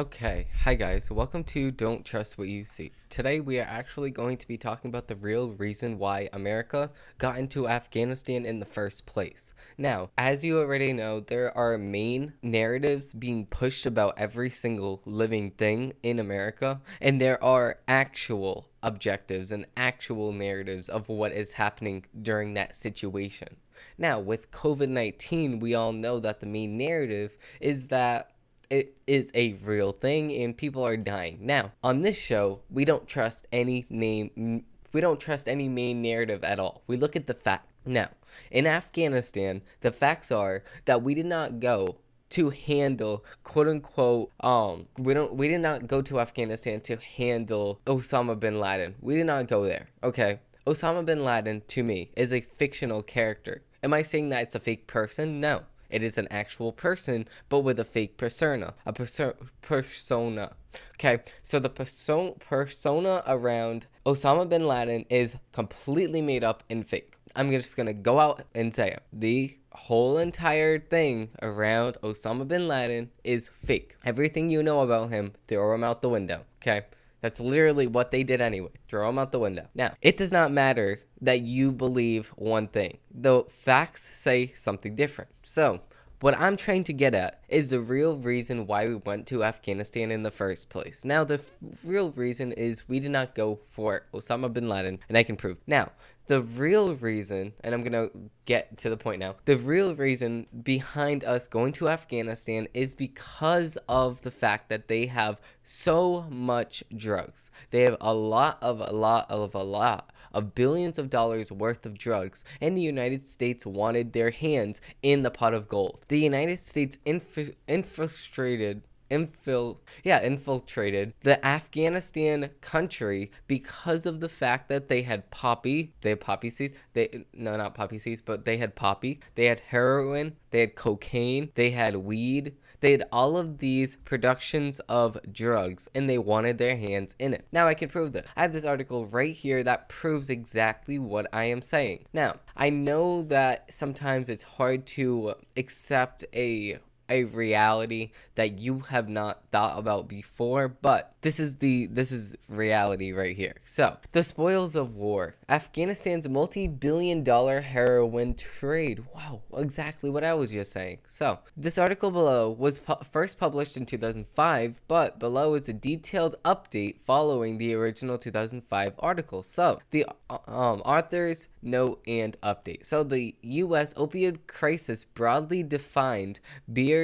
Okay, hi guys, welcome to Don't Trust What You See. Today we are actually going to be talking about the real reason why America got into Afghanistan in the first place. Now, as you already know, there are main narratives being pushed about every single living thing in America, and there are actual objectives and actual narratives of what is happening during that situation. Now, with COVID 19, we all know that the main narrative is that it is a real thing and people are dying. Now, on this show, we don't trust any name we don't trust any main narrative at all. We look at the fact. Now, in Afghanistan, the facts are that we did not go to handle quote unquote um we don't we did not go to Afghanistan to handle Osama bin Laden. We did not go there. Okay. Osama bin Laden to me is a fictional character. Am I saying that it's a fake person? No. It is an actual person, but with a fake persona, a perso- persona. Okay, so the perso- persona around Osama bin Laden is completely made up and fake. I'm just gonna go out and say it. The whole entire thing around Osama bin Laden is fake. Everything you know about him, throw him out the window. Okay. That's literally what they did anyway. Throw him out the window. Now, it does not matter that you believe one thing, though facts say something different. So, what I'm trying to get at is the real reason why we went to Afghanistan in the first place. Now, the f- real reason is we did not go for Osama bin Laden, and I can prove. Now, the real reason, and I'm gonna get to the point now, the real reason behind us going to Afghanistan is because of the fact that they have so much drugs. They have a lot of a lot of a lot of billions of dollars worth of drugs, and the United States wanted their hands in the pot of gold. The United States inf- infiltrated infil yeah infiltrated the Afghanistan country because of the fact that they had poppy they had poppy seeds they no not poppy seeds but they had poppy they had heroin they had cocaine they had weed they had all of these productions of drugs and they wanted their hands in it. Now I can prove that I have this article right here that proves exactly what I am saying. Now I know that sometimes it's hard to accept a a reality that you have not thought about before, but this is the this is reality right here. So, the spoils of war. Afghanistan's multi-billion dollar heroin trade. Wow, exactly what I was just saying. So, this article below was pu- first published in 2005, but below is a detailed update following the original 2005 article. So, the uh, um, authors note and update. So, the US opioid crisis broadly defined beer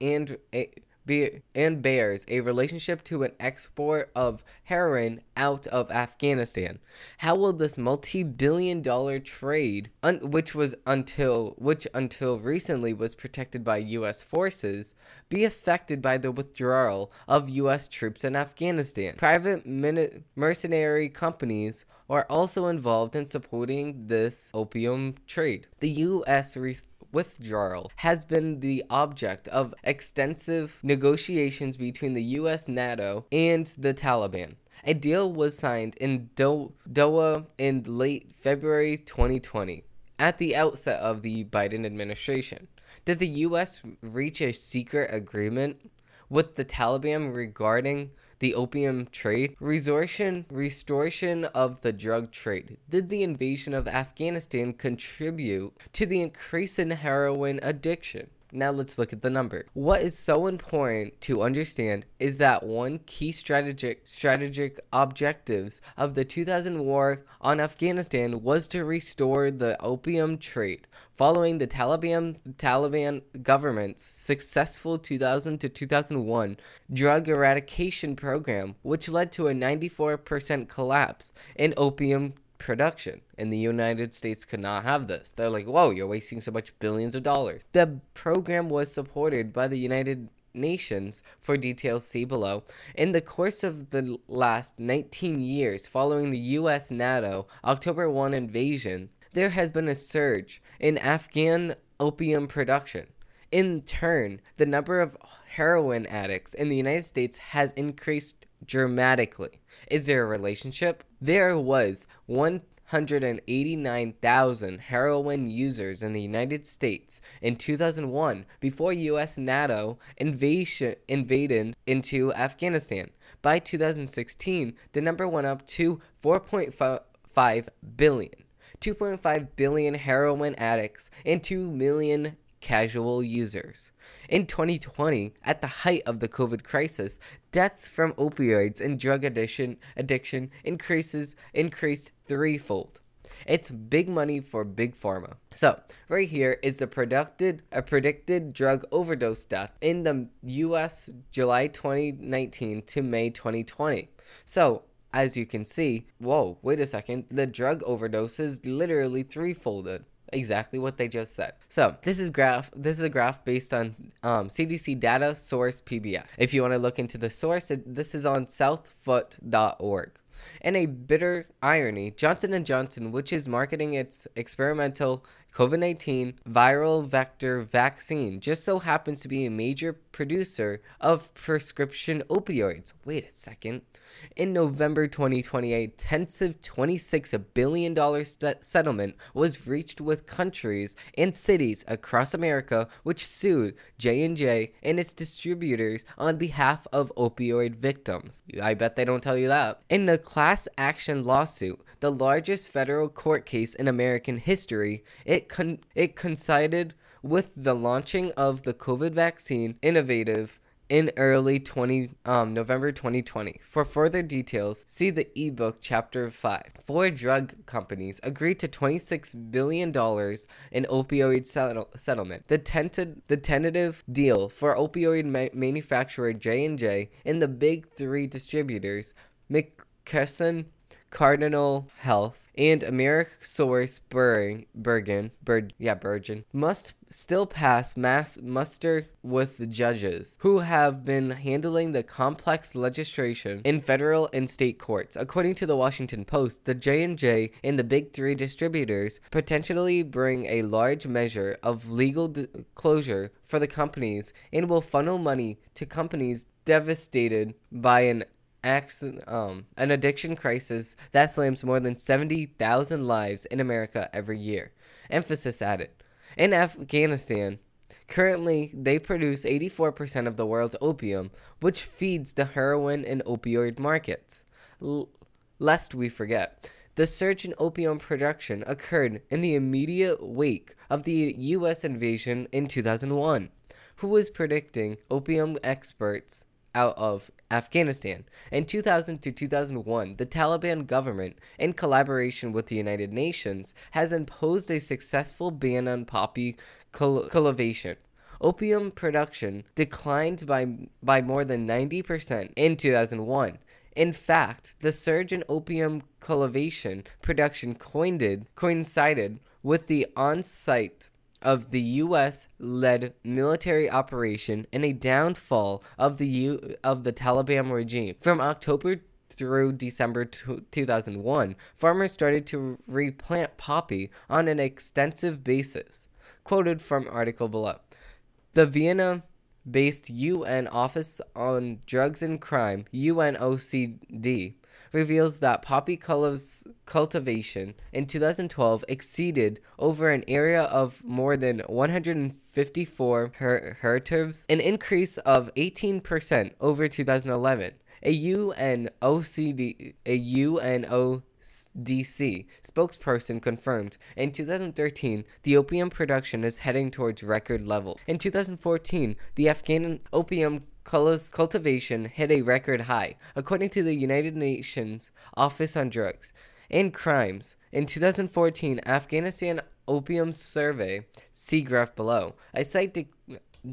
and a, and bears a relationship to an export of heroin out of Afghanistan. How will this multi-billion dollar trade un, which was until which until recently was protected by US forces be affected by the withdrawal of US troops in Afghanistan? Private mercenary companies are also involved in supporting this opium trade. The US re- withdrawal has been the object of extensive negotiations between the US, NATO, and the Taliban. A deal was signed in Do- Doha in late February 2020, at the outset of the Biden administration. Did the US reach a secret agreement with the Taliban regarding the opium trade, restoration, restoration of the drug trade. Did the invasion of Afghanistan contribute to the increase in heroin addiction? Now let's look at the number. What is so important to understand is that one key strategic strategic objectives of the 2000 war on Afghanistan was to restore the opium trade. Following the Taliban Taliban government's successful 2000 to 2001 drug eradication program, which led to a 94% collapse in opium production. And the United States could not have this. They're like, whoa, you're wasting so much billions of dollars. The program was supported by the United Nations, for details see below. In the course of the last 19 years following the US NATO October 1 invasion, there has been a surge in Afghan opium production. In turn, the number of heroin addicts in the United States has increased dramatically. Is there a relationship? There was 189,000 heroin users in the United States in 2001 before US NATO invasion, invaded into Afghanistan. By 2016, the number went up to 4.5 billion. 2.5 billion heroin addicts and 2 million casual users. In 2020, at the height of the COVID crisis, deaths from opioids and drug addiction addiction increases increased threefold. It's big money for big pharma. So, right here is the predicted a predicted drug overdose death in the US July 2019 to May 2020. So, as you can see, whoa, wait a second, the drug overdoses literally threefolded exactly what they just said. So this is graph. This is a graph based on um, CDC data source PBS. If you want to look into the source, it, this is on southfront.org. In a bitter irony, Johnson & Johnson, which is marketing its experimental COVID-19 viral vector vaccine, just so happens to be a major producer of prescription opioids. Wait a second. In November 2020, a tensive $26 billion st- settlement was reached with countries and cities across America which sued J&J and its distributors on behalf of opioid victims. I bet they don't tell you that. In the class action lawsuit, the largest federal court case in American history, it con- it coincided with the launching of the COVID vaccine innovative in early 20 um, November 2020. For further details, see the ebook chapter 5. Four drug companies agreed to 26 billion dollars in opioid settle- settlement. The tentative the tentative deal for opioid ma- manufacturer J&J and the big 3 distributors McKesson, Cardinal Health, and Amerisource Bergen, Bergen, yeah, Bergen, must still pass mass muster with the judges who have been handling the complex legislation in federal and state courts. According to the Washington Post, the J&J and the big 3 distributors potentially bring a large measure of legal d- closure for the companies and will funnel money to companies devastated by an accident, um, an addiction crisis that slams more than 70,000 lives in America every year. Emphasis added. In Afghanistan, currently they produce 84% of the world's opium, which feeds the heroin and opioid markets. L- lest we forget, the surge in opium production occurred in the immediate wake of the U.S. invasion in 2001. Who was predicting opium experts out of Afghanistan. In 2000 to 2001, the Taliban government, in collaboration with the United Nations, has imposed a successful ban on poppy cultivation. Opium production declined by, by more than 90% in 2001. In fact, the surge in opium cultivation production coincided with the on site of the U.S. led military operation and a downfall of the U- of the Taliban regime. From October through December 2001, farmers started to replant poppy on an extensive basis. Quoted from article below. The Vienna based UN Office on Drugs and Crime, UNOCD, reveals that poppy cultivation in 2012 exceeded over an area of more than 154 her- hectares, an increase of 18% over 2011. A UNOCD, a spokesperson confirmed in 2013 the opium production is heading towards record level. In 2014, the Afghan opium cultivation hit a record high, according to the United Nations Office on Drugs and Crimes. In 2014, Afghanistan Opium Survey, see graph below. A slight de-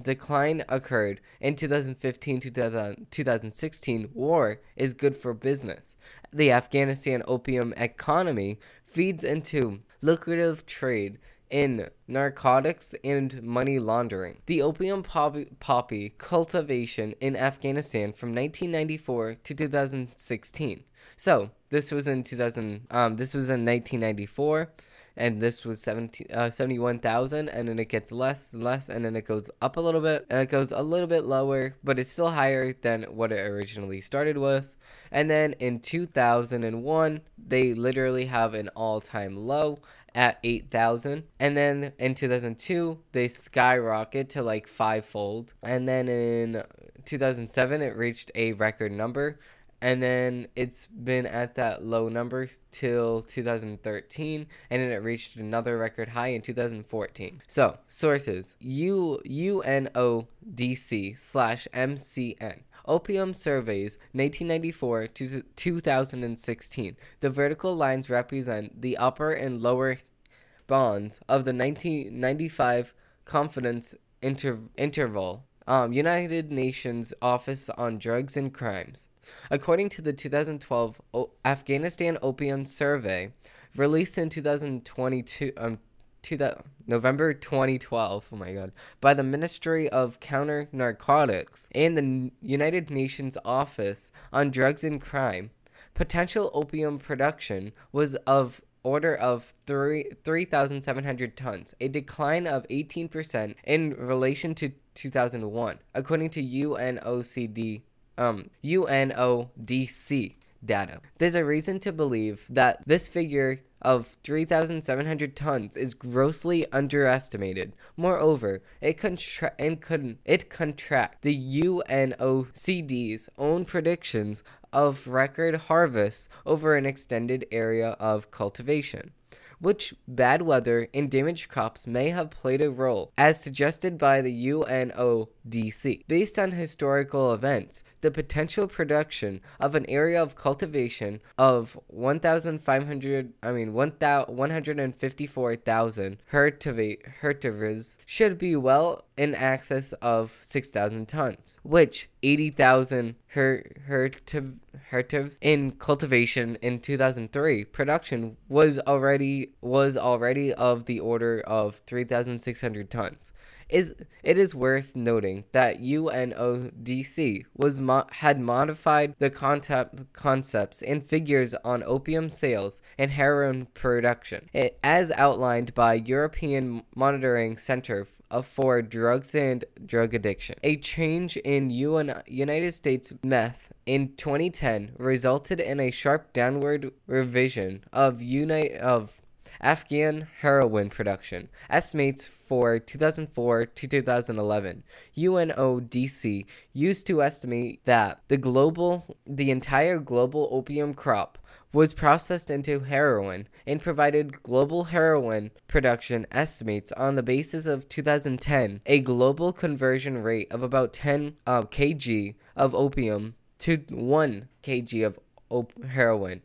decline occurred in 2015 to 2016. War is good for business. The Afghanistan opium economy feeds into lucrative trade in narcotics and money laundering. The opium poppy, poppy, cultivation in Afghanistan from 1994 to 2016. So this was in 2000. Um, this was in 1994. and this was 17, uh, 71,000 and then it gets less and less and then it goes up a little bit and it goes a little bit lower but it's still higher than what it originally started with and then in 2001 they literally have an all-time low at 8,000 and then in 2002 they skyrocket to like fivefold and then in 2007 it reached a record number and then it's been at that low number till 2013 and then it reached another record high in 2014 so sources u unodc slash mcn Opium Surveys 1994 to 2016. The vertical lines represent the upper and lower bounds of the 1995 confidence inter- interval. Um, United Nations Office on Drugs and Crimes. According to the 2012 o- Afghanistan Opium Survey, released in 2022, um, to the November 2012, oh my god, by the Ministry of Counter Narcotics and the United Nations Office on Drugs and Crime, potential opium production was of order of 3 3,700 tons, a decline of 18% in relation to 2001, according to UNOCD um UNODC data. There's a reason to believe that this figure of 3,700 tons is grossly underestimated. Moreover, it, contra- it, con- it the UNOCD's own predictions of record harvests over an extended area of cultivation which bad weather and damaged crops may have played a role, as suggested by the UNODC. Based on historical events, the potential production of an area of cultivation of 1,500, I mean 154,000 hectares should be well in excess of 6,000 tons, which 80,000 hectares in cultivation in 2003 production was already was already of the order of 3,600 tons is it is worth noting that UNODC was mo- had modified the concept concepts and figures on opium sales and heroin production, it, as outlined by European Monitoring Center uh, for Drugs and Drug Addiction. A change in UN- United States meth in 2010 resulted in a sharp downward revision of unite of Afghan heroin production. Estimates for 2004 to 2011. UNODC used to estimate that the global the entire global opium crop was processed into heroin and provided global heroin production estimates on the basis of 2010, a global conversion rate of about 10 uh, kg of opium to 1 kg of op- heroin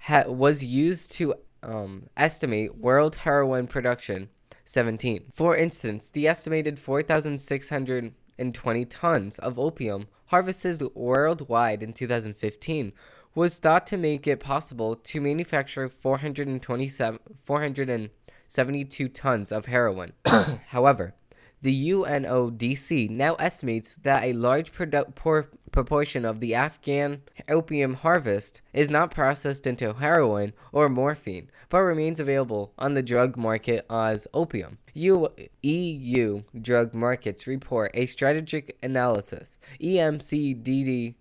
ha- was used to um, estimate world heroin production 17. For instance, the estimated 4,620 tons of opium harvested worldwide in 2015 was thought to make it possible to manufacture 427 472 tons of heroin. However, the UNODC now estimates that a large produ- por- proportion of the Afghan opium harvest is not processed into heroin or morphine, but remains available on the drug market as opium. U- EU drug markets report a strategic analysis, EMCDDA,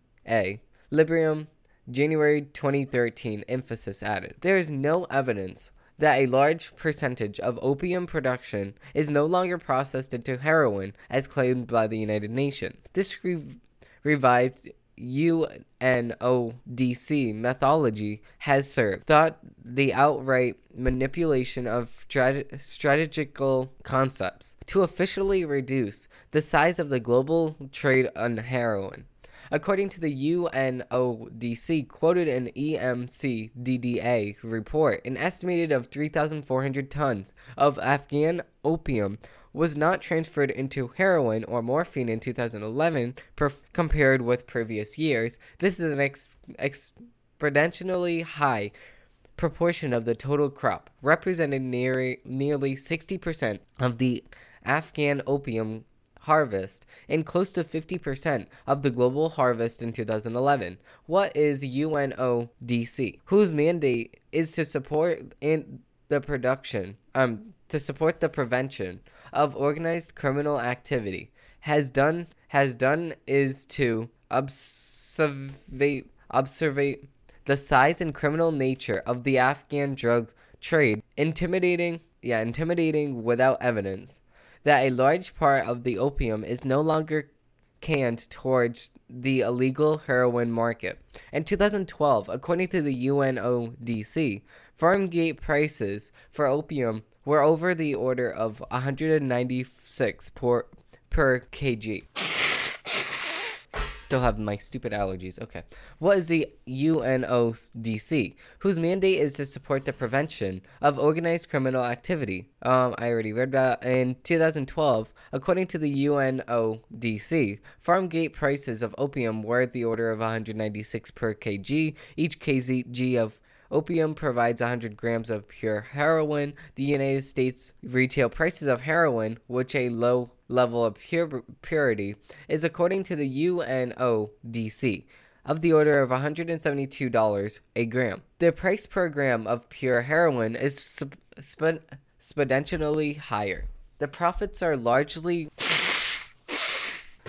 Librium, January 2013, emphasis added. There is no evidence that a large percentage of opium production is no longer processed into heroin as claimed by the United Nations. This re- revived UNODC methodology has served. Thought the outright manipulation of strat- strategical concepts to officially reduce the size of the global trade on heroin. According to the UNODC quoted in EMCDDA report, an estimated of 3,400 tons of Afghan opium was not transferred into heroin or morphine in 2011 per- compared with previous years. This is an ex- exponentially high proportion of the total crop, representing near, nearly 60% of the Afghan opium harvest and close to 50% of the global harvest in 2011. What is UNODC? Whose mandate is to support and the production, um, to support the prevention of organized criminal activity has done has done is to observe observe the size and criminal nature of the Afghan drug trade, intimidating yeah, intimidating without evidence that a large part of the opium is no longer canned towards the illegal heroin market. In 2012, according to the UNODC, farm gate prices for opium were over the order of 196 per, per kg still have my stupid allergies. Okay. What is the UNODC, whose mandate is to support the prevention of organized criminal activity? Um, I already read that. In 2012, according to the UNODC, farm gate prices of opium were at the order of 196 per kg. Each kg of Opium provides 100 grams of pure heroin. The United States retail prices of heroin, which a low level of pure purity, is according to the UNODC of the order of $172 a gram. The price per gram of pure heroin is exponentially higher. The profits are largely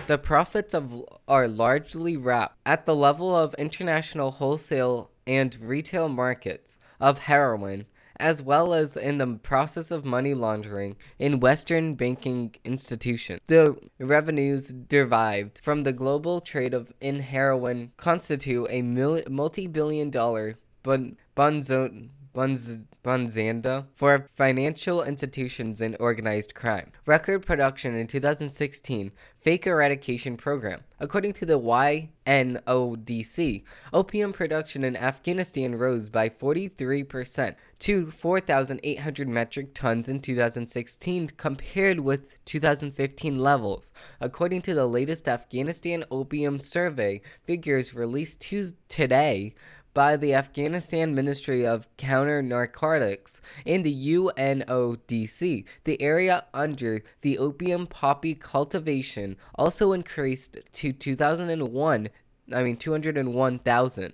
the profits of are largely wrapped at the level of international wholesale and retail markets of heroin, as well as in the process of money laundering in Western banking institutions. The revenues derived from the global trade of in heroin constitute a multi billion dollar bun- bunzo- bunz- Bonzanda for financial institutions and organized crime. Record production in 2016 fake eradication program. According to the UNODC, opium production in Afghanistan rose by 43% to 4,800 metric tons in 2016 compared with 2015 levels. According to the latest Afghanistan opium survey figures released Tuesday today, by the Afghanistan Ministry of Counter Narcotics and the UNODC. The area under the opium poppy cultivation also increased to 2001, I mean 201,000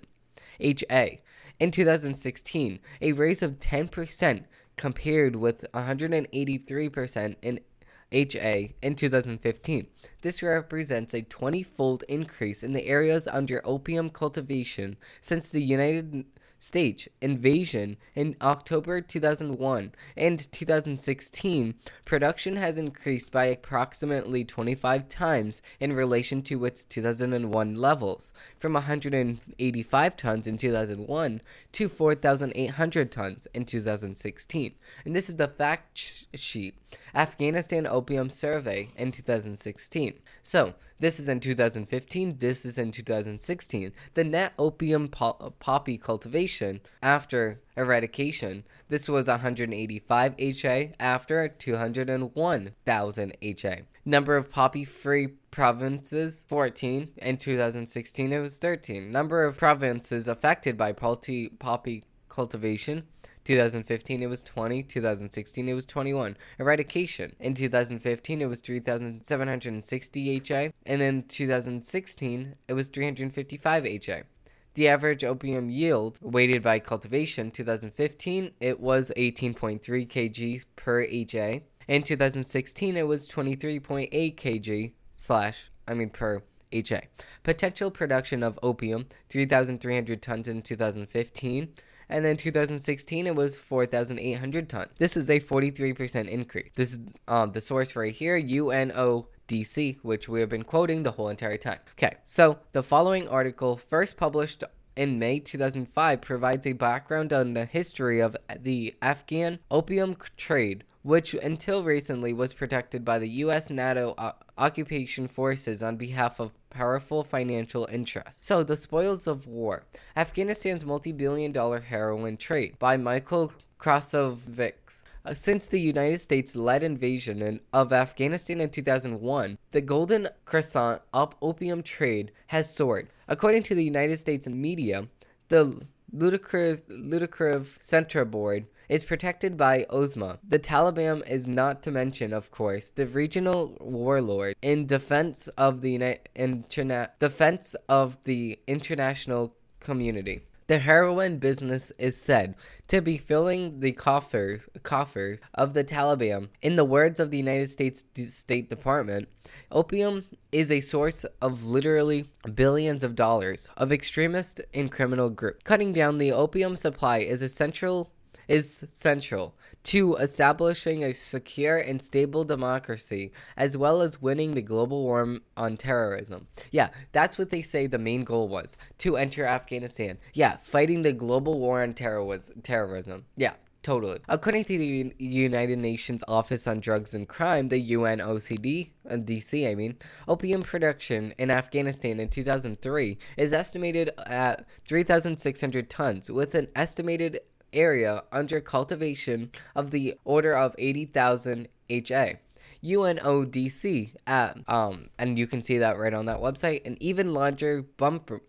HA in 2016, a raise of 10% compared with 183% in HA in 2015. This represents a 20 fold increase in the areas under opium cultivation since the United stage invasion in October 2001 and 2016, production has increased by approximately 25 times in relation to its 2001 levels, from 185 tons in 2001 to 4,800 tons in 2016. And this is the fact sheet Afghanistan Opium Survey in 2016. So, this is in 2015, this is in 2016. The net opium po- poppy cultivation after eradication, this was 185 HA after 201,000 HA. Number of poppy free provinces 14 in 2016 it was 13 number of provinces affected by poppy, poppy cultivation 2015 it was 20, 2016 it was 21. Eradication. In 2015 it was 3760 HI and in 2016 it was 355 HI. The average opium yield weighted by cultivation 2015 it was 18.3 kg per HA. In 2016 it was 23.8 kg slash I mean per HA. Potential production of opium 3,300 tons in 2015 and then 2016 it was 4,800 tons. This is a 43% increase. This is um, the source right here, UNO. DC, which we have been quoting the whole entire time. Okay, so the following article, first published in May 2005, provides a background on the history of the Afghan opium trade, which until recently was protected by the U.S. NATO uh, occupation forces on behalf of powerful financial interests. So, The Spoils of War Afghanistan's multi billion dollar heroin trade by Michael Krasovics. Uh, since the United States led invasion in, of Afghanistan in 2001, the Golden Crescent up opium trade has soared. According to the United States media, the ludicrous, ludicrous Center Board is protected by Osama. The Taliban is not to mention, of course, the regional warlord in defense of the interna- defense of the international community. The heroin business is said to be filling the coffers, coffers of the Taliban. In the words of the United States State Department, opium is a source of literally billions of dollars of extremist and criminal groups. Cutting down the opium supply is essential is central to establishing a secure and stable democracy as well as winning the global war on terrorism. Yeah, that's what they say the main goal was to enter Afghanistan. Yeah, fighting the global war on terrorism. Yeah, Totally. According to the United Nations Office on Drugs and Crime, the UNOCD, uh, DC, I mean, opium production in Afghanistan in 2003 is estimated at 3,600 tons, with an estimated area under cultivation of the order of 80,000 HA. UNODC at um and you can see that right on that website an even larger bumper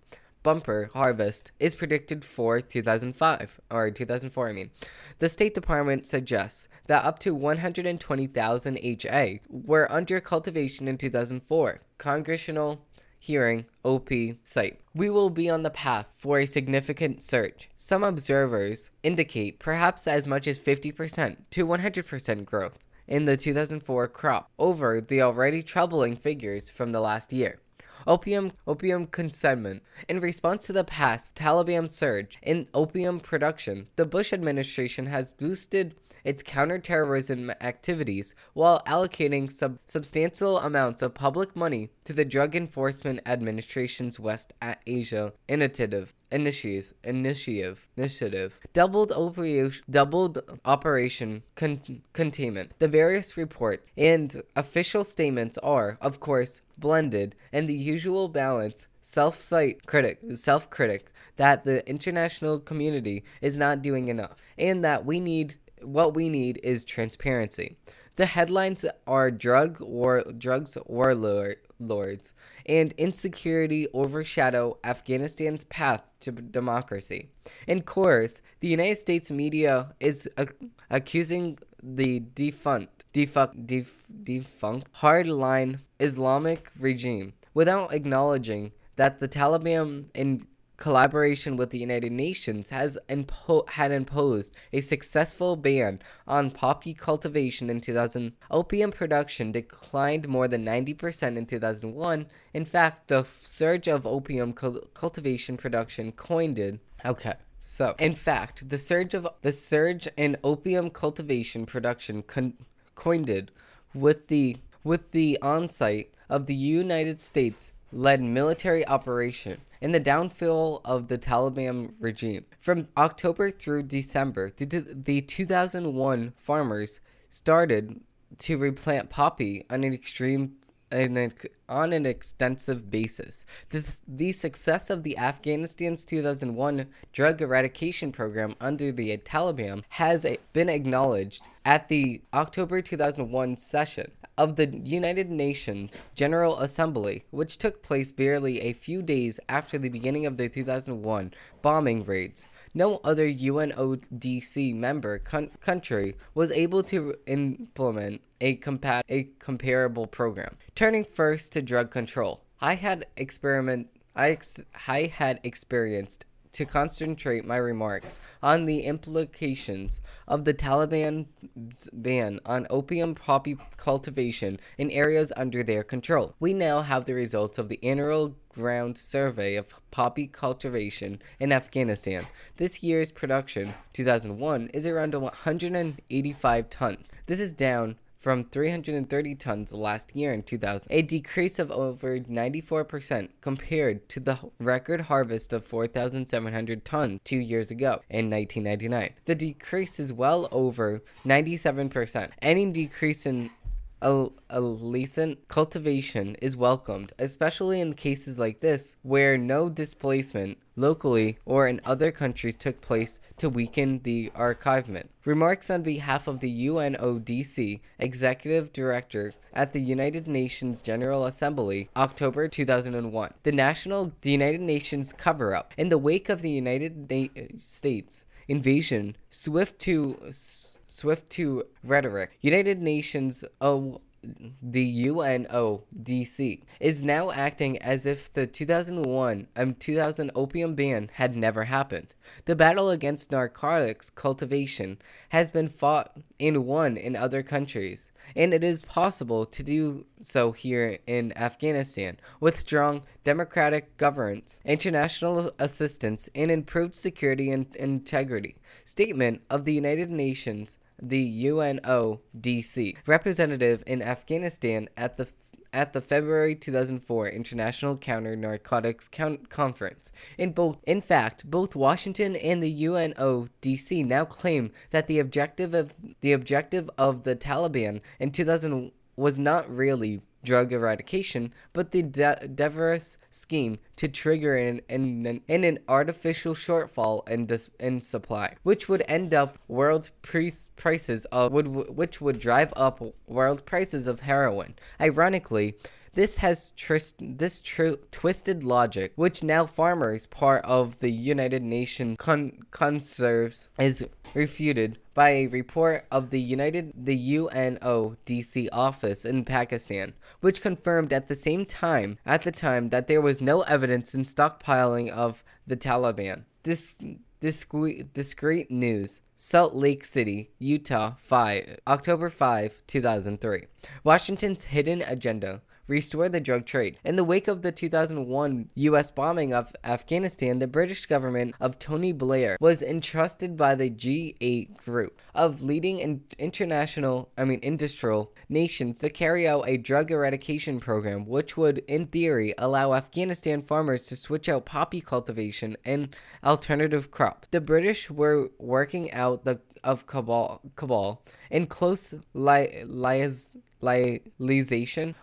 bumper harvest is predicted for 2005 or 2004 I mean. The State Department suggests that up to 120,000 HA were under cultivation in 2004. Congressional hearing OP site. We will be on the path for a significant surge. Some observers indicate perhaps as much as 50% to 100% growth in the 2004 crop over the already troubling figures from the last year. Opium opium consignment. In response to the past Taliban surge in opium production, the Bush administration has boosted its counterterrorism activities while allocating sub- substantial amounts of public money to the Drug Enforcement Administration's West Asia Initiative initiative initiative initiative doubled operation doubled operation con- containment. The various reports and official statements are of course blended and the usual balance self-cite critic self-critic that the international community is not doing enough and that we need what we need is transparency. The headlines are drug war drugs warlords and insecurity overshadow Afghanistan's path to democracy. In course, the United States media is accusing the defunct defunct def- defunct hardline Islamic regime without acknowledging that the Taliban in collaboration with the United Nations has impo- had imposed a successful ban on poppy cultivation in 2000. Opium production declined more than 90% in 2001. In fact, the surge of opium cultivation production coined it. Okay. So, in fact, the surge of the surge in opium cultivation production con- coined with the with the onset of the United States led military operation in the downfall of the Taliban regime. From October through December, the 2001 farmers started to replant poppy on an extreme on an extensive basis. The, the success of the Afghanistan's 2001 drug eradication program under the Taliban has eh, been acknowledged at the October 2001 session of the United Nations General Assembly, which took place barely a few days after the beginning of the 2001 bombing raids. No other UNODC member con- country was able to implement a, compa- a comparable program. Turning first to drug control, I had experiment I, ex- I had experienced to concentrate my remarks on the implications of the Taliban's ban on opium poppy cultivation in areas under their control. We now have the results of the annual ground survey of poppy cultivation in Afghanistan. This year's production, 2001, is around 185 tons. This is down from 330 tons last year in 2000, a decrease of over 94% compared to the record harvest of 4,700 tons two years ago in 1999. The decrease is well over 97%. Any decrease in a, illicit cultivation is welcomed, especially in cases like this where no displacement locally or in other countries took place to weaken the archivement. Remarks on behalf of the UNODC Executive Director at the United Nations General Assembly, October 2001. The National the United Nations cover up in the wake of the United Na- States invasion, swift to swift to rhetoric. United Nations oh, the UNODC is now acting as if the 2001 and um, 2000 opium ban had never happened. The battle against narcotics cultivation has been fought and won in other countries, and it is possible to do so here in Afghanistan with strong democratic governance, international assistance, and improved security and integrity. Statement of the United Nations the UNODC representative in Afghanistan at the at the February 2004 International Counter Narcotics Conference. In both in fact, both Washington and the UNODC now claim that the objective of the objective of the Taliban in 2000 was not really drug eradication, but the de- scheme to trigger an, an, an, an artificial shortfall in, dis- in supply, which would end up world pre- prices of would which would drive up world prices of heroin. Ironically, this has trist- this tr- twisted logic, which now farmers, part of the United Nations con- conserves, is refuted by a report of the United the UNODC office in Pakistan, which confirmed at the same time at the time that there was no evidence in stockpiling of the Taliban. This discreet, discreet news. Salt Lake City, Utah, 5, October 5, 2003. Washington's hidden agenda restore the drug trade. In the wake of the 2001 U.S. bombing of Afghanistan, the British government of Tony Blair was entrusted by the G8 group of leading in international, I mean, industrial nations to carry out a drug eradication program, which would, in theory, allow Afghanistan farmers to switch out poppy cultivation and alternative crops. The British were working out the of Kabul, Kabul in close li- liaison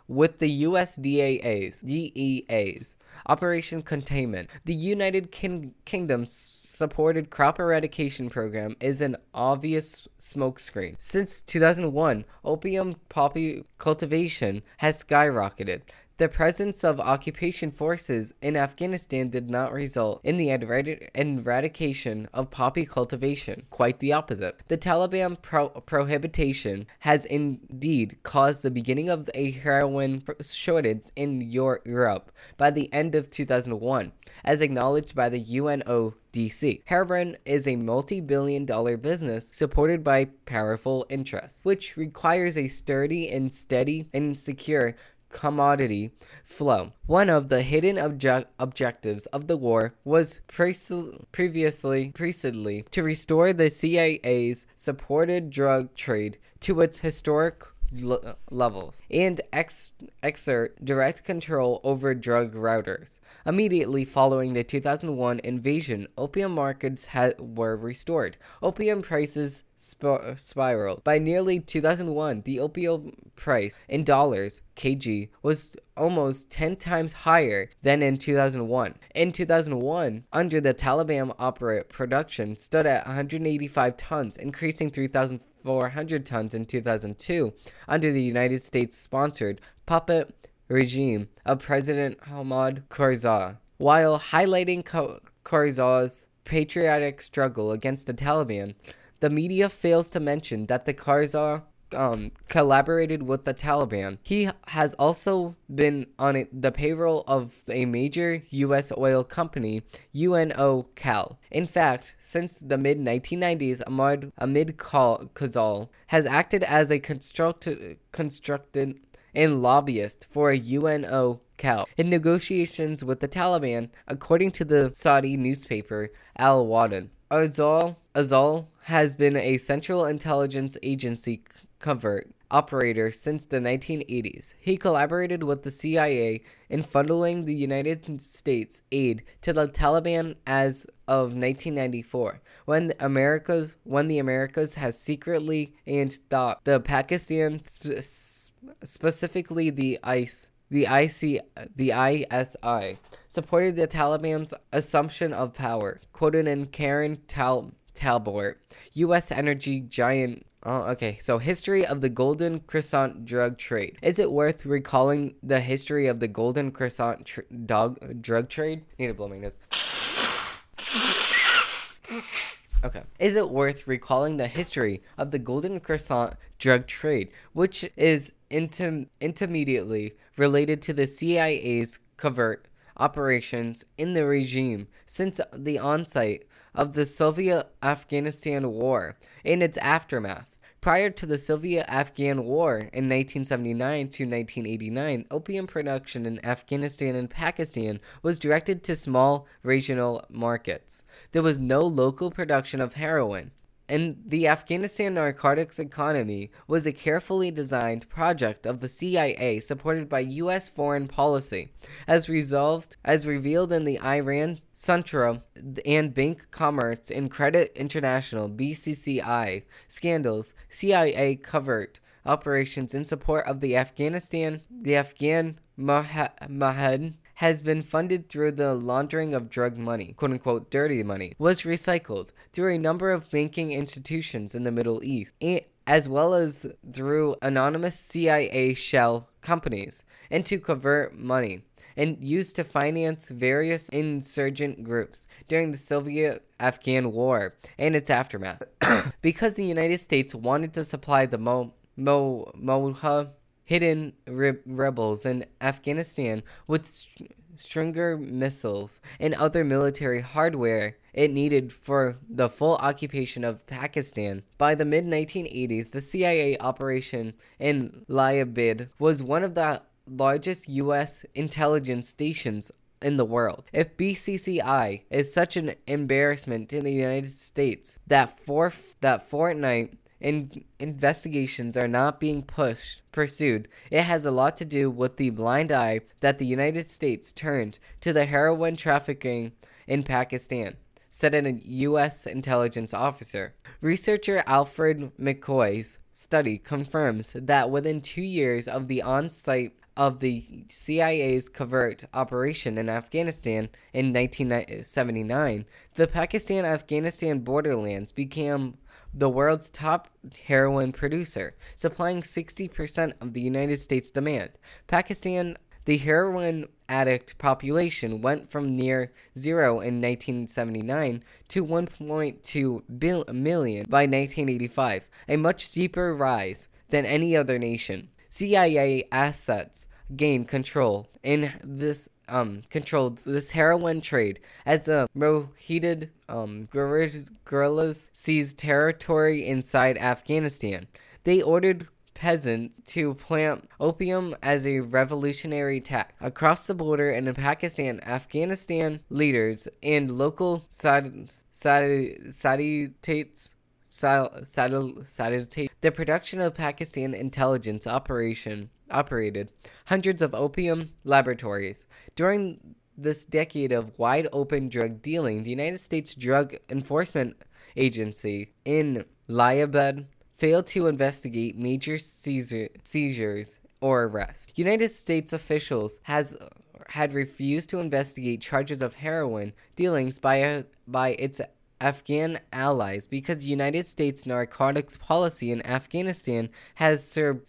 with the USDA's DEA's Operation Containment. The United King- Kingdom's supported crop eradication program is an obvious smokescreen. Since 2001, opium poppy cultivation has skyrocketed. The presence of occupation forces in Afghanistan did not result in the eradication of poppy cultivation, quite the opposite. The Taliban pro- prohibition has indeed caused the beginning of a heroin shortage in Europe by the end of 2001, as acknowledged by the UNO DC. Heroin is a multi billion dollar business supported by powerful interests, which requires a sturdy and steady and secure commodity flow. One of the hidden obje- objectives of the war was pre- previously precedently to restore the CIA's supported drug trade to its historic l- levels and ex- exert direct control over drug routers. Immediately following the 2001 invasion, opium markets ha- were restored. Opium prices sp- spiraled. By nearly 2001, the opium price in dollars kg was almost 10 times higher than in 2001. In 2001, under the Taliban operate production stood at 185 tons, increasing 3,000 400 tons in 2002 under the United States sponsored puppet regime of President Hamid Karzai. While highlighting Karzai's patriotic struggle against the Taliban, the media fails to mention that the Karzai um, collaborated with the Taliban. He has also been on the payroll of a major U.S. oil company, Unocal. In fact, since the mid 1990s, Ahmad Ahmed Kazal has acted as a constructed, constructed and lobbyist for a UNO Cal. In negotiations with the Taliban, according to the Saudi newspaper Al Watan, Azal Azal has been a Central Intelligence Agency covert operator since the 1980s. He collaborated with the CIA in funneling the United States aid to the Taliban as of 1994, when the Americas when the Americas has secretly and thought the Pakistan sp- specifically the ICE the IC the ISI supported the Taliban's assumption of power, quoted in Karen Tal Talbert, U.S. energy giant. Oh, okay. So, history of the Golden Croissant drug trade. Is it worth recalling the history of the Golden Croissant tr- dog drug trade? Need blow my nose. Okay. Is it worth recalling the history of the Golden Croissant drug trade, which is intim- intermediately related to the CIA's covert operations in the regime since the onset of the Soviet Afghanistan War and its aftermath. Prior to the Soviet Afghan War in 1979 to 1989, opium production in Afghanistan and Pakistan was directed to small regional markets. There was no local production of heroin and the Afghanistan narcotics economy was a carefully designed project of the CIA supported by US foreign policy as resolved as revealed in the Iran Contra and Bank Commerce and Credit International BCCI scandals CIA covert operations in support of the Afghanistan the Afghan Mahad has been funded through the laundering of drug money, quote unquote dirty money, was recycled through a number of banking institutions in the Middle East, as well as through anonymous CIA shell companies, and to convert money and used to finance various insurgent groups during the Soviet Afghan War and its aftermath. because the United States wanted to supply the Mo- Mo- Moha hidden re- rebels in Afghanistan with Stinger missiles and other military hardware it needed for the full occupation of Pakistan. By the mid 1980s, the CIA operation in Liabid was one of the largest U.S. intelligence stations in the world. If BCCI is such an embarrassment in the United States that for that fortnight in investigations are not being pushed pursued. It has a lot to do with the blind eye that the United States turned to the heroin trafficking in Pakistan, said a U.S. intelligence officer. Researcher Alfred McCoy's study confirms that within two years of the on site of the CIA's covert operation in Afghanistan in 1979, the Pakistan Afghanistan borderlands became the world's top heroin producer, supplying 60% of the United States demand. Pakistan, the heroin addict population went from near zero in 1979 to 1.2 million by 1985, a much steeper rise than any other nation. CIA assets gained control in this um, controlled this heroin trade as the Mujahideen um, guerrillas seized territory inside Afghanistan. They ordered peasants to plant opium as a revolutionary tax. Across the border and in Pakistan, Afghanistan leaders and local satiate the production of Pakistan intelligence operation operated hundreds of opium laboratories. During this decade of wide open drug dealing, the United States Drug Enforcement Agency in Liabed failed to investigate major seizure, seizures or arrests. United States officials has had refused to investigate charges of heroin dealings by a, by its Afghan allies because United States narcotics policy in Afghanistan has sur-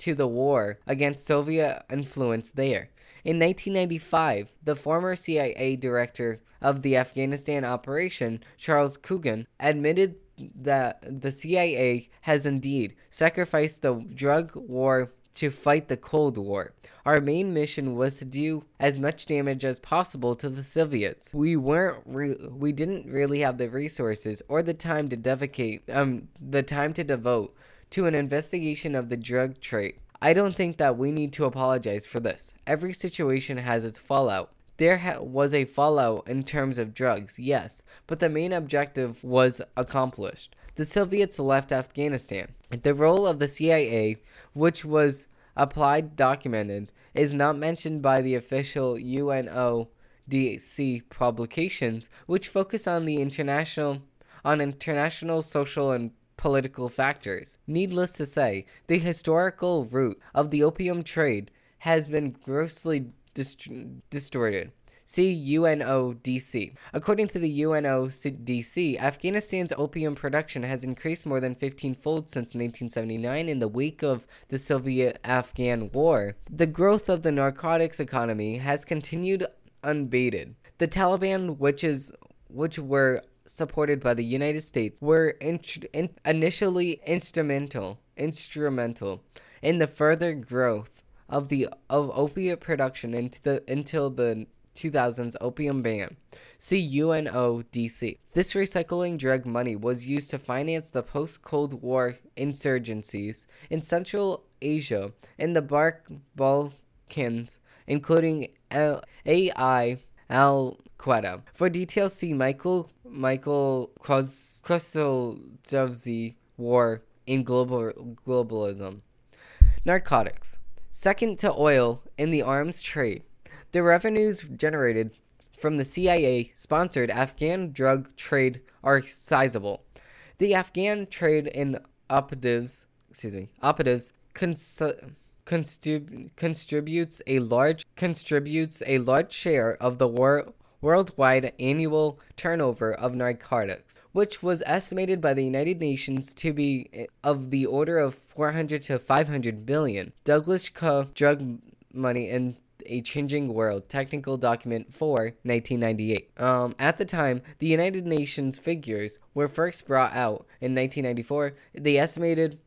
to the war against Soviet influence there. In 1995, the former CIA director of the Afghanistan operation, Charles Coogan, admitted that the CIA has indeed sacrificed the drug war to fight the Cold War. Our main mission was to do as much damage as possible to the Soviets. We weren't re- we didn't really have the resources or the time to dedicate um the time to devote to an investigation of the drug trade. I don't think that we need to apologize for this. Every situation has its fallout. There ha- was a fallout in terms of drugs, yes, but the main objective was accomplished. The Soviets left Afghanistan. The role of the CIA, which was applied documented, is not mentioned by the official UNO UNODC publications, which focus on the international on international social and political factors. Needless to say, the historical root of the opium trade has been grossly dist- distorted. See UNODC. According to the UNODC, Afghanistan's opium production has increased more than 15 fold since 1979 in the wake of the Soviet Afghan War. The growth of the narcotics economy has continued unabated. The Taliban, which is which were supported by the United States, were in, initially instrumental instrumental in the further growth of the of opiate production into the until the 2000s opium ban. See UNODC. This recycling drug money was used to finance the post Cold War insurgencies in Central Asia and the Balkans, including AI Al Qaeda. For details, see Michael Michael Krasnodevsky War in Global Globalism. Narcotics. Second to oil in the arms trade. The revenues generated from the CIA sponsored Afghan drug trade are sizable. The Afghan trade in operatives, excuse me, operatives cons- contributes a large contributes a large share of the war worldwide annual turnover of narcotics, which was estimated by the United Nations to be eh, of the order of 400 to 500 billion. Douglas Coe, Drug Money and a Changing World, technical document for 1998. Um, at the time, the United Nations figures were first brought out in 1994. The estimated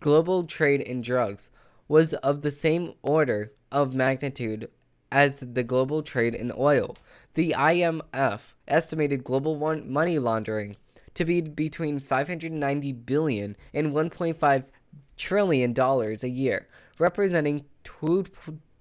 global trade in drugs was of the same order of magnitude as the global trade in oil. The IMF estimated global money laundering to be between 590 billion and 1.5 trillion dollars a year, representing 2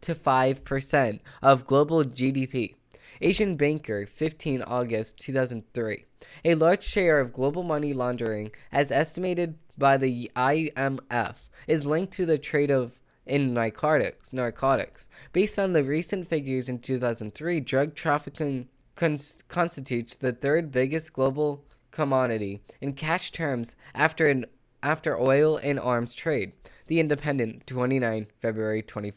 to 5% of global GDP. Asian Banker, 15 August 2003. A large share of global money laundering, as estimated by the IMF, is linked to the trade of in narcotics. Narcotics. Based on the recent figures in 2003, drug trafficking cons- constitutes the third biggest global commodity in cash terms after an after oil and arms trade. The Independent, 29 February 20,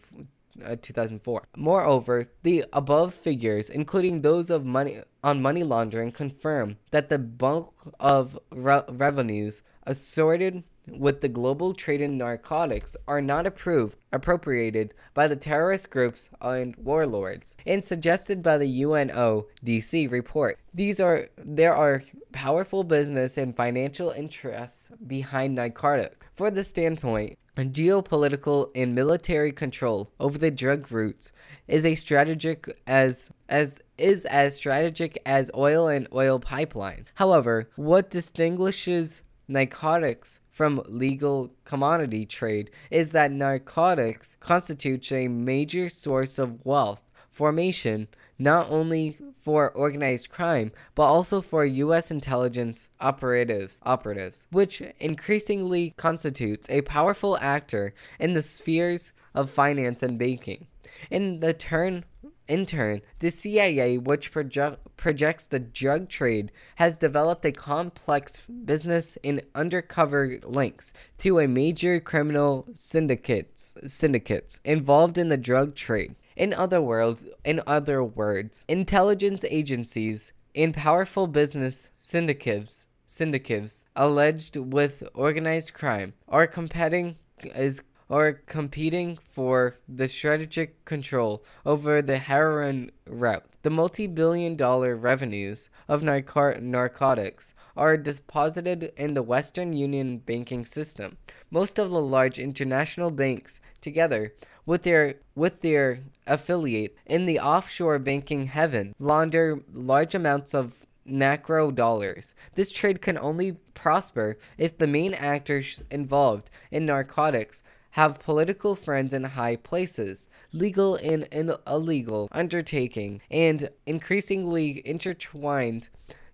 uh, 2004. Moreover, the above figures, including those of money on money laundering, confirm that the bulk of re- revenues assorted with the global trade in narcotics are not approved, appropriated by the terrorist groups and warlords, and suggested by the UNODC report. These are there are powerful business and financial interests behind narcotics. For the standpoint, geopolitical and military control over the drug routes is a strategic as as is as strategic as oil and oil pipeline. However, what distinguishes narcotics from legal commodity trade is that narcotics constitutes a major source of wealth formation not only for organized crime but also for US intelligence operatives operatives which increasingly constitutes a powerful actor in the spheres of finance and banking. In the turn in turn, the CIA, which proje- projects the drug trade, has developed a complex business in undercover links to a major criminal syndicates syndicates involved in the drug trade. In other words, in other words, intelligence agencies and powerful business syndicates syndicates alleged with organized crime are competing is are competing for the strategic control over the heroin route. The multi billion dollar revenues of narco- narcotics are deposited in the Western Union banking system. Most of the large international banks, together with their, with their affiliate in the offshore banking heaven, launder large amounts of macro dollars. This trade can only prosper if the main actors involved in narcotics have political friends in high places, legal and, illegal undertaking, and increasingly intertwined.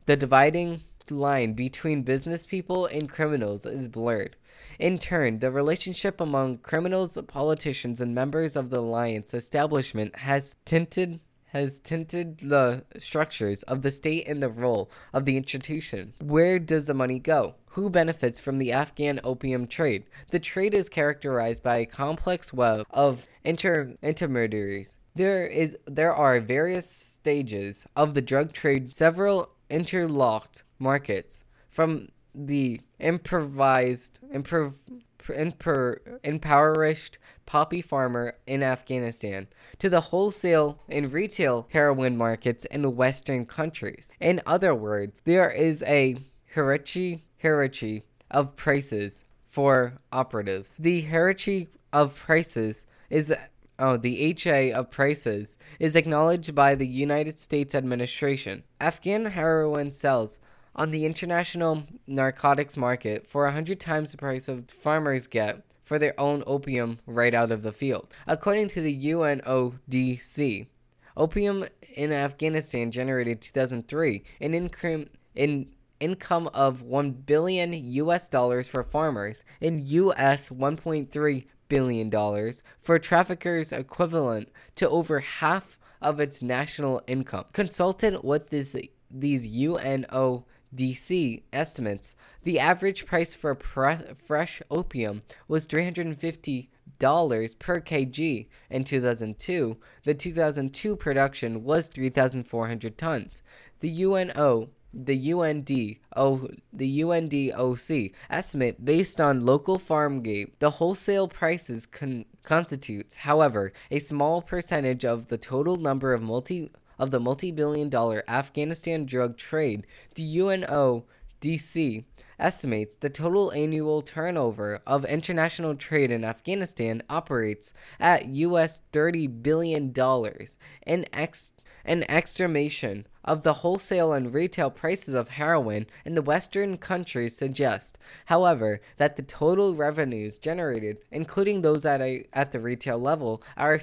The dividing line between business people and criminals is blurred. In turn, the relationship among criminals, politicians, and members of the alliance establishment has tinted has tinted the structures of the state and the role of the institution. Where does the money go? Who benefits from the Afghan opium trade? The trade is characterized by a complex web of inter- intermediaries. There is there are various stages of the drug trade, several interlocked markets from the improvised improv imper- impoverished poppy farmer in Afghanistan to the wholesale and retail heroin markets in Western countries. In other words, there is a hierarchy, hierarchy of prices for operatives. The hierarchy of prices is oh, the HA of prices is acknowledged by the United States administration. Afghan heroin sells on the international narcotics market for 100 times the price of farmers get for their own opium right out of the field. According to the UNODC, opium in Afghanistan generated 2003 an income in income of 1 billion US dollars for farmers and US 1.3 billion dollars for traffickers equivalent to over half of its national income. Consulted with this these UNODC estimates, the average price for pre- fresh opium was 350 dollars per kg in 2002. The 2002 production was 3,400 tons. The UNO the UND oh, the UNDOC estimate based on local farm gate. The wholesale prices con- constitutes, however, a small percentage of the total number of multi of the multi-billion dollar Afghanistan drug trade. The UNODC estimates the total annual turnover of international trade in Afghanistan operates at US 30 billion dollars. An ex an estimation of the wholesale and retail prices of heroin in the Western countries suggest, however, that the total revenues generated, including those at, a, at the retail level, are,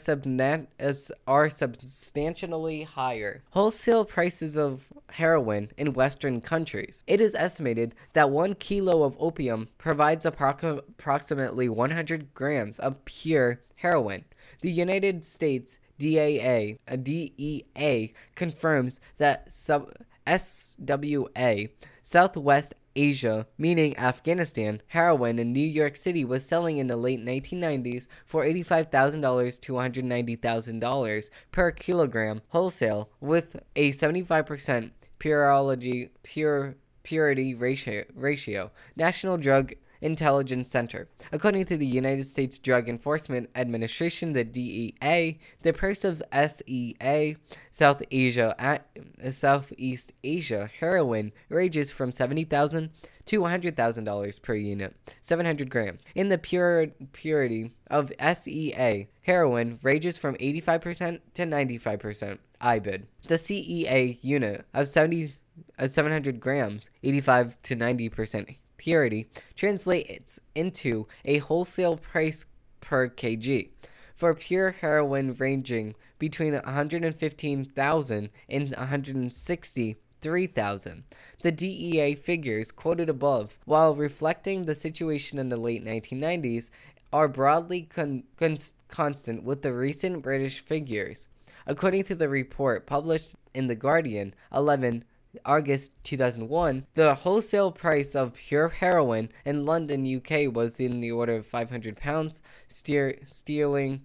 are substantially higher. Wholesale prices of heroin in Western countries. It is estimated that one kilo of opium provides appro- approximately 100 grams of pure heroin. The United States DAA, a DEA confirms that sub SWA, Southwest Asia, meaning Afghanistan, heroin in New York City was selling in the late 1990s for $85,000 to $190,000 per kilogram wholesale with a 75% purology, pure, purity ratio, ratio. National Drug Intelligence Center. According to the United States Drug Enforcement Administration, the DEA, the price of SEA, South Asia, uh, Southeast Asia heroin ranges from seventy thousand to $100,000 per unit, 700 grams. In the pure purity of SEA, heroin ranges from 85% to 95% IBID. The CEA unit of 70 uh, 700 grams, 85 to 90% purity translates into a wholesale price per kg for pure heroin ranging between 115,000 and 163,000. The DEA figures quoted above, while reflecting the situation in the late 1990s, are broadly con- con- constant with the recent British figures. According to the report published in The Guardian, 11 August 2001, the wholesale price of pure heroin in London, UK was in the order of 500 pounds, steer- stealing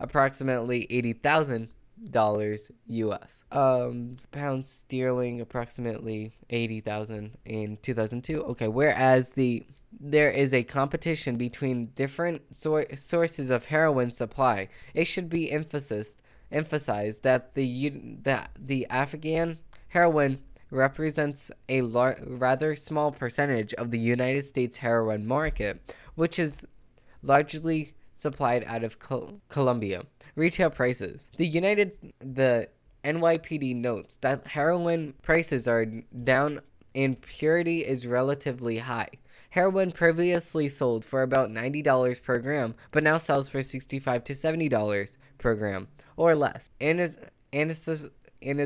approximately 80,000 dollars US. Um, pounds sterling approximately 80,000 in 2002. Okay, whereas the there is a competition between different sor- sources of heroin supply. It should be emphasized emphasized that the that the Afghan heroin represents a lar- rather small percentage of the United States heroin market, which is largely supplied out of Col- Colombia. Retail prices. The United the NYPD notes that heroin prices are down and purity is relatively high. Heroin previously sold for about $90 per gram, but now sells for 65 to $70 per gram or less. And is and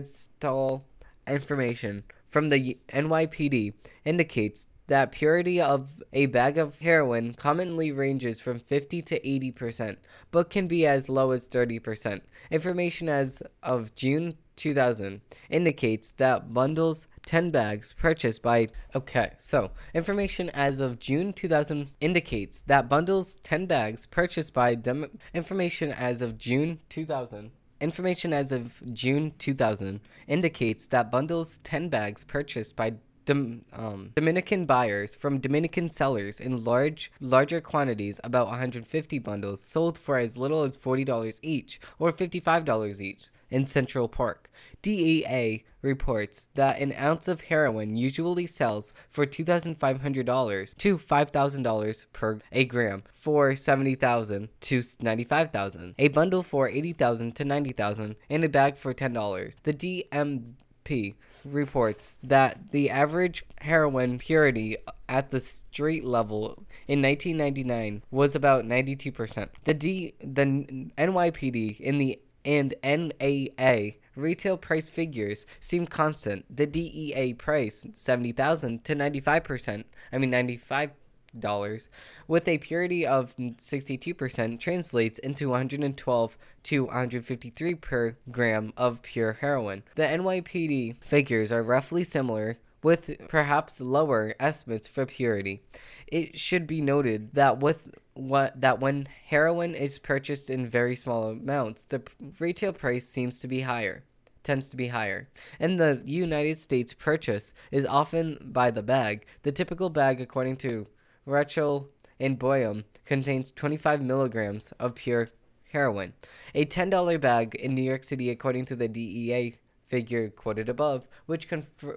information from the NYPD indicates that purity of a bag of heroin commonly ranges from 50 to 80%, but can be as low as 30%. Information as of June 2000 indicates that bundles 10 bags purchased by okay so information as of june 2000 indicates that bundles 10 bags purchased by dem- information as of june 2000 Information as of June 2000 indicates that bundles 10 bags purchased by Dom, um, Dominican buyers from Dominican sellers in large, larger quantities, about 150 bundles, sold for as little as $40 each or $55 each in Central Park. DEA reports that an ounce of heroin usually sells for $2,500 to $5,000 per a gram for 70,000 to 95,000, a bundle for 80,000 to 90,000, and a bag for $10. The DMP reports that the average heroin purity at the street level in 1999 was about 92%. The D the NYPD in the and NAA retail price figures seem constant. The DEA price 70,000 to 95%, I mean 95 dollars with a purity of 62% translates into 112 to 153 per gram of pure heroin. The NYPD figures are roughly similar with perhaps lower estimates for purity. It should be noted that with what that when heroin is purchased in very small amounts, the retail price seems to be higher tends to be higher. In the United States, purchase is often by the bag. The typical bag, according to Rachel and Boyum, contains 25 milligrams of pure heroin. A $10 bag in New York City, according to the DEA figure quoted above, which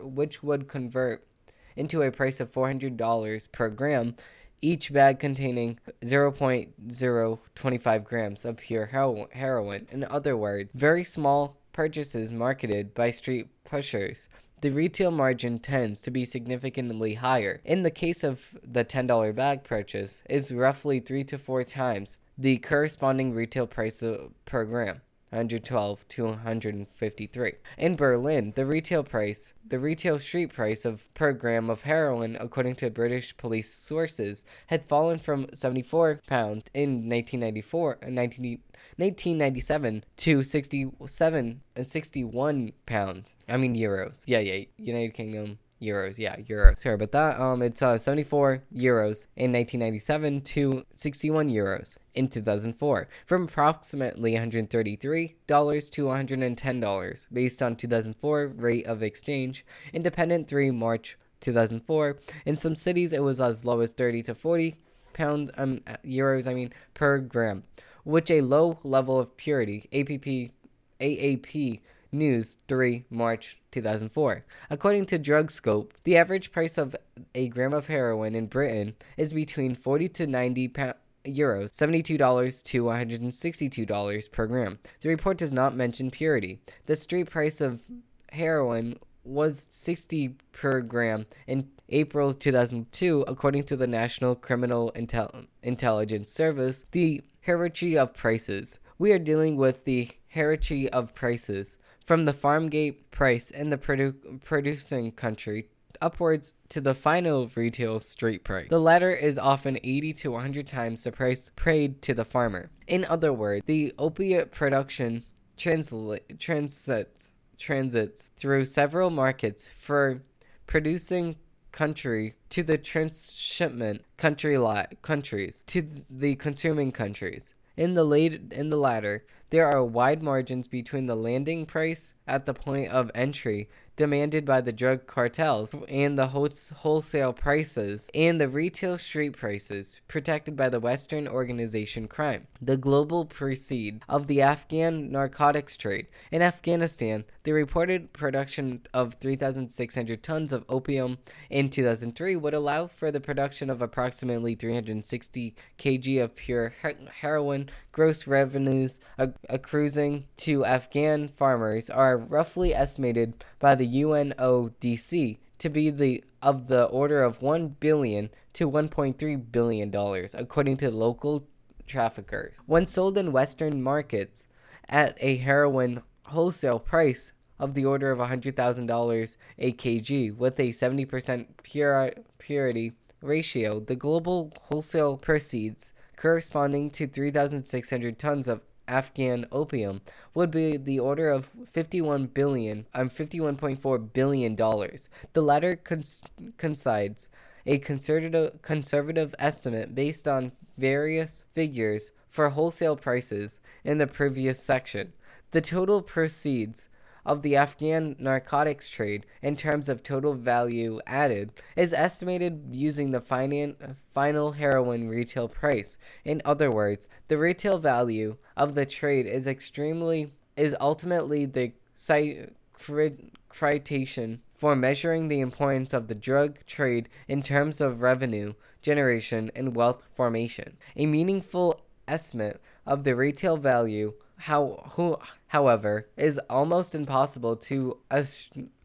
which would convert into a price of $400 per gram, each bag containing 0.025 grams of pure hero- heroin. In other words, very small purchases marketed by street pushers. The retail margin tends to be significantly higher. In the case of the $10 bag purchase, is roughly 3 to 4 times the corresponding retail price per gram. 112 to 153. In Berlin, the retail price, the retail street price of per gram of heroin, according to British police sources, had fallen from 74 pounds in 1994, 19, 1997 to 67 and 61 pounds. I mean euros. Yeah, yeah. United Kingdom euros. Yeah, euros. Sorry about that. Um, it's uh, 74 euros in 1997 to 61 euros in 2004, from approximately 133 dollars to 110 dollars based on 2004 rate of exchange. Independent 3 March 2004. In some cities, it was as low as 30 to 40 pound um euros. I mean per gram, which a low level of purity APP AAP News 3 March 2004. According to DrugScope, the average price of a gram of heroin in Britain is between 40 to 90 pounds euros, $72 to $162 per gram. The report does not mention purity. The street price of heroin was 60 per gram in April 2002, according to the National Criminal Intel- Intelligence Service. The hierarchy of prices. We are dealing with the hierarchy of prices from the farm gate price in the produ- producing country upwards to the final retail street price. The latter is often 80 to 100 times the price paid to the farmer. In other words, the opiate production transla- transits transits through several markets for producing country to the transshipment country countries to the consuming countries. In the late in the latter, there are wide margins between the landing price at the point of entry demanded by the drug cartels and the wholesale prices and the retail street prices protected by the Western organization crime. The global proceed of the Afghan narcotics trade. In Afghanistan, the reported production of 3,600 tons of opium in 2003 would allow for the production of approximately 360 kg of pure heroin. Gross revenues uh, accruing to Afghan farmers are roughly estimated by the UNODC to be the of the order of 1 billion to 1.3 billion dollars according to local traffickers. When sold in western markets at a heroin wholesale price of the order of $100,000 a kg with a 70% pure, purity ratio, the global wholesale proceeds corresponding to 3,600 tons of Afghan opium would be the order of 51 billion um 51.4 billion dollars. The latter cons- coincides a conservative conservative estimate based on various figures for wholesale prices in the previous section. The total proceeds of the Afghan narcotics trade in terms of total value added is estimated using the finan- final heroin retail price. In other words, the retail value of the trade is extremely is ultimately the criterion for measuring the importance of the drug trade in terms of revenue generation and wealth formation. A meaningful estimate of the retail value how, who, however, is almost impossible to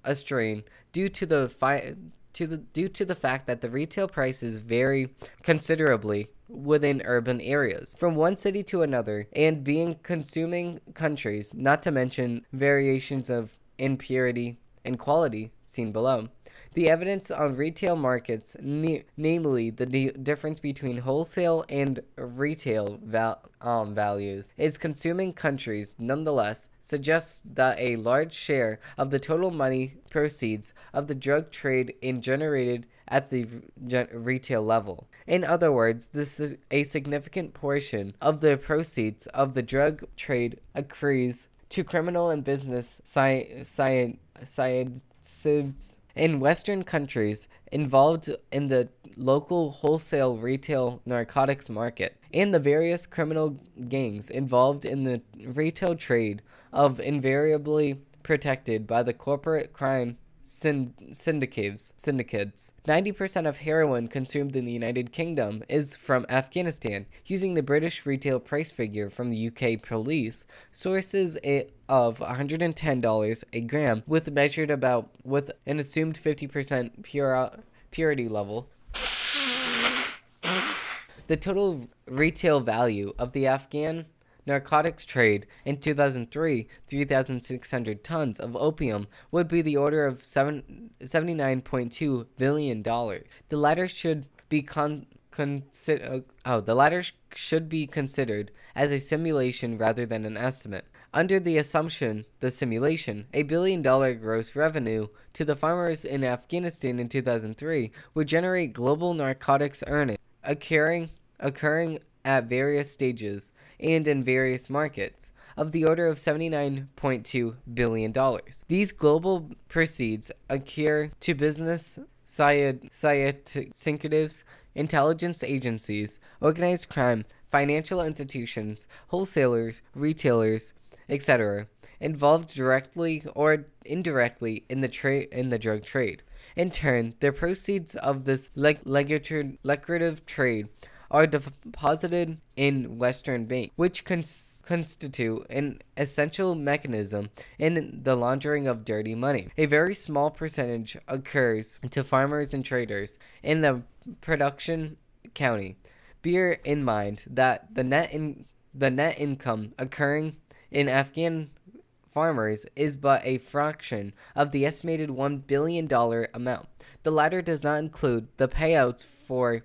ascertain due to the fi- to the due to the fact that the retail prices vary considerably within urban areas. From one city to another and being consuming countries not to mention variations of impurity and quality seen below the evidence on retail markets, namely the difference between wholesale and retail val- um, values, is consuming countries nonetheless suggests that a large share of the total money proceeds of the drug trade is generated at the retail level. In other words, this is a significant portion of the proceeds of the drug trade accrues to criminal and business science, science, science in Western countries involved in the local wholesale retail narcotics market and the various criminal gangs involved in the retail trade of invariably protected by the corporate crime syndicates. Syndicates. 90% of heroin consumed in the United Kingdom is from Afghanistan. Using the British retail price figure from the UK police, sources eh, of $110 a gram, with measured about with an assumed 50% pure, purity level. The total retail value of the Afghan narcotics trade in 2003, 3,600 tons of opium would be the order of seven, $79.2 billion. The latter should be con- consider uh, oh, the latter sh- should be considered as a simulation rather than an estimate. Under the assumption, the simulation, a billion dollar gross revenue to the farmers in Afghanistan in 2003 would generate global narcotics earnings occurring occurring at various stages and in various markets of the order of $79.2 billion. These global proceeds occur to business scientists, intelligence agencies, organized crime, financial institutions, wholesalers, retailers, etc., involved directly or indirectly in the in the drug trade. In turn, the proceeds of this lucrative trade are deposited in Western banks, which cons- constitute an essential mechanism in the laundering of dirty money. A very small percentage occurs to farmers and traders in the production county. Bear in mind that the net in the net income occurring in Afghan farmers is but a fraction of the estimated $1 billion amount. The latter does not include the payouts for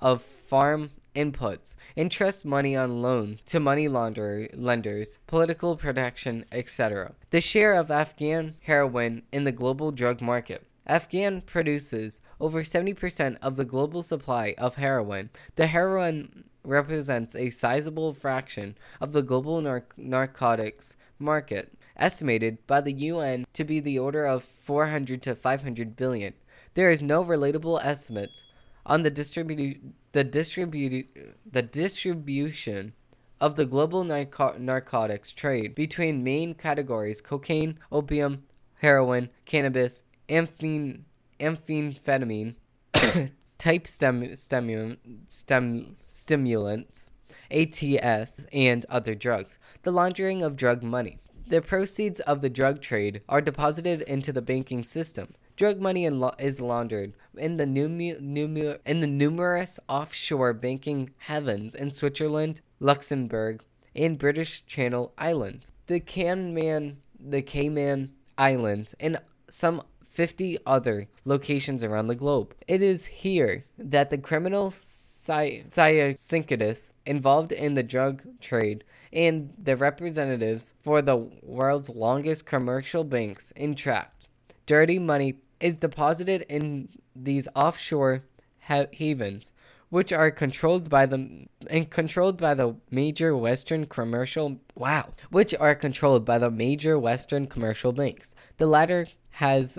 of farm inputs, interest money on loans to money launderer, lenders, political protection, etc. The share of Afghan heroin in the global drug market. Afghan produces over 70% of the global supply of heroin. The heroin represents a sizable fraction of the global nar- narcotics market, estimated by the UN to be the order of 400 to 500 billion. There is no relatable estimates on the distribu- the distribu- the distribution of the global narco- narcotics trade between main categories cocaine, opium, heroin, cannabis, amphetamine, amphetamine type stem, stem, stem, stimulants, ATS, and other drugs. The laundering of drug money. The proceeds of the drug trade are deposited into the banking system. Drug money is laundered in the, numu- numu- in the numerous offshore banking havens in Switzerland, Luxembourg, and British Channel Islands, the Cayman, the Cayman Islands, and some 50 other locations around the globe. It is here that the criminal syndicates involved in the drug trade and the representatives for the world's longest commercial banks entrapped dirty money is deposited in these offshore ha- havens, which are controlled by the and controlled by the major Western commercial wow, which are controlled by the major Western commercial banks. The latter has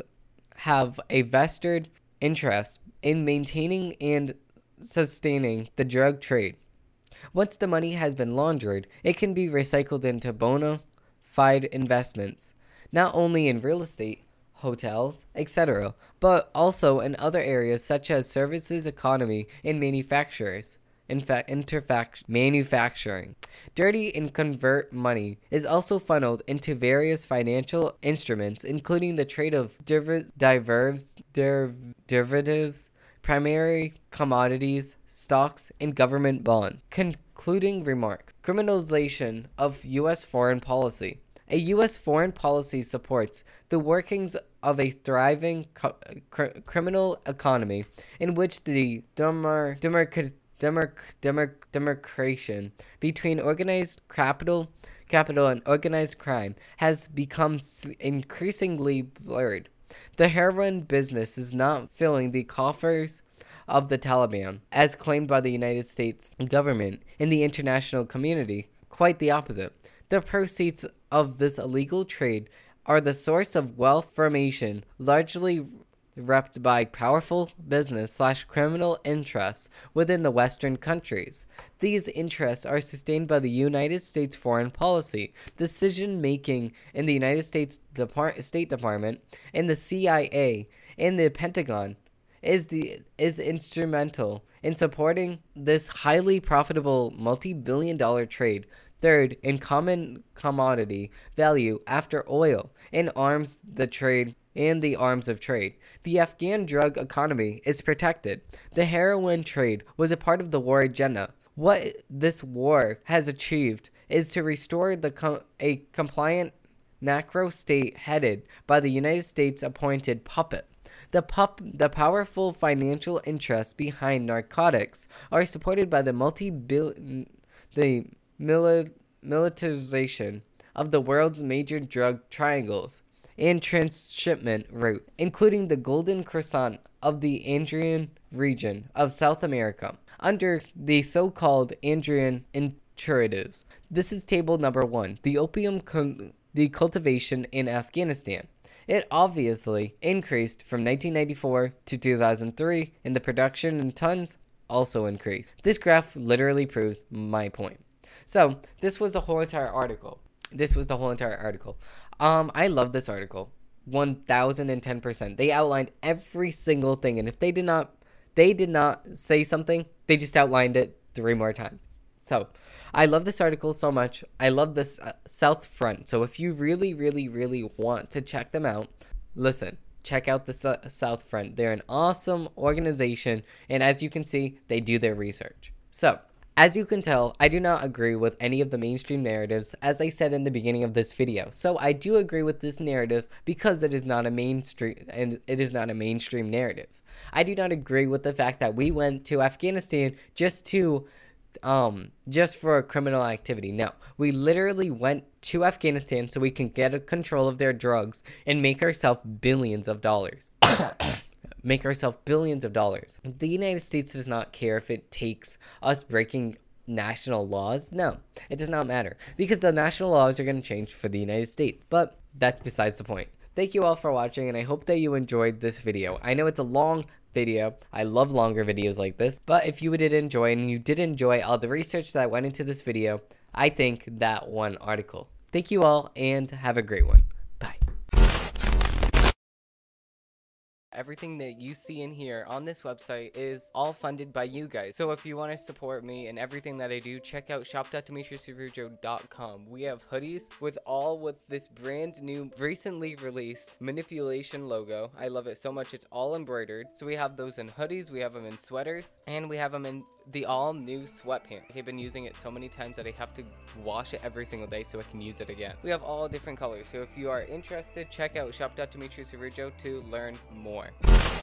have a vested interest in maintaining and sustaining the drug trade. Once the money has been laundered, it can be recycled into bona fide investments, not only in real estate, hotels, etc., but also in other areas such as services economy and manufacturers. In fact, interfact- manufacturing. Dirty and convert money is also funneled into various financial instruments, including the trade of diver- der- derivatives, primary commodities, stocks, and government bonds. Concluding remarks Criminalization of U.S. foreign policy. A U.S. foreign policy supports the workings of a thriving co- cr- criminal economy in which the demar- demar- demar- demar- demarcation between organized capital, capital and organized crime has become increasingly blurred. The heroin business is not filling the coffers of the Taliban, as claimed by the United States government and the international community. Quite the opposite. The proceeds of this illegal trade are the source of wealth formation, largely repped by powerful business slash criminal interests within the Western countries. These interests are sustained by the United States foreign policy, decision making in the United States Depart- State Department, and the CIA, and the Pentagon. Is the is instrumental in supporting this highly profitable multi-billion dollar trade third in common commodity value after oil and arms the trade and the arms of trade. The Afghan drug economy is protected. The heroin trade was a part of the war agenda. What this war has achieved is to restore the com- a compliant macro state headed by the United States appointed puppet. The pup the powerful financial interests behind narcotics are supported by the multi billion the mili- militarization of the world's major drug triangles and transshipment route, including the Golden Croissant of the Andean region of South America, under the so called Andean Intuitives. This is table number one the opium con- the cultivation in Afghanistan. It obviously increased from 1994 to 2003, and the production in tons also increased. This graph literally proves my point. So, this was the whole entire article. This was the whole entire article. Um, I love this article. 1010%. They outlined every single thing and if they did not they did not say something, they just outlined it three more times. So, I love this article so much. I love this uh, South Front. So, if you really really really want to check them out, listen. Check out the South Front. They're an awesome organization and as you can see, they do their research. So, as you can tell, I do not agree with any of the mainstream narratives as I said in the beginning of this video. So I do agree with this narrative because it is not a mainstream and it is not a mainstream narrative. I do not agree with the fact that we went to Afghanistan just to um just for a criminal activity. No. We literally went to Afghanistan so we can get a control of their drugs and make ourselves billions of dollars. make ourselves billions of dollars. The United States does not care if it takes us breaking national laws. No, it does not matter because the national laws are going to change for the United States. But that's besides the point. Thank you all for watching, and I hope that you enjoyed this video. I know it's a long video. I love longer videos like this. But if you did enjoy and you did enjoy all the research that went into this video, I think that one article. Thank you all and have a great one. Everything that you see in here on this website is all funded by you guys. So if you want to support me and everything that I do, check out shop.demetriusaraujo.com. We have hoodies with all with this brand new, recently released manipulation logo. I love it so much. It's all embroidered. So we have those in hoodies, we have them in sweaters, and we have them in the all new sweatpants. I've been using it so many times that I have to wash it every single day so I can use it again. We have all different colors. So if you are interested, check out shop.demetriusaraujo to learn more more.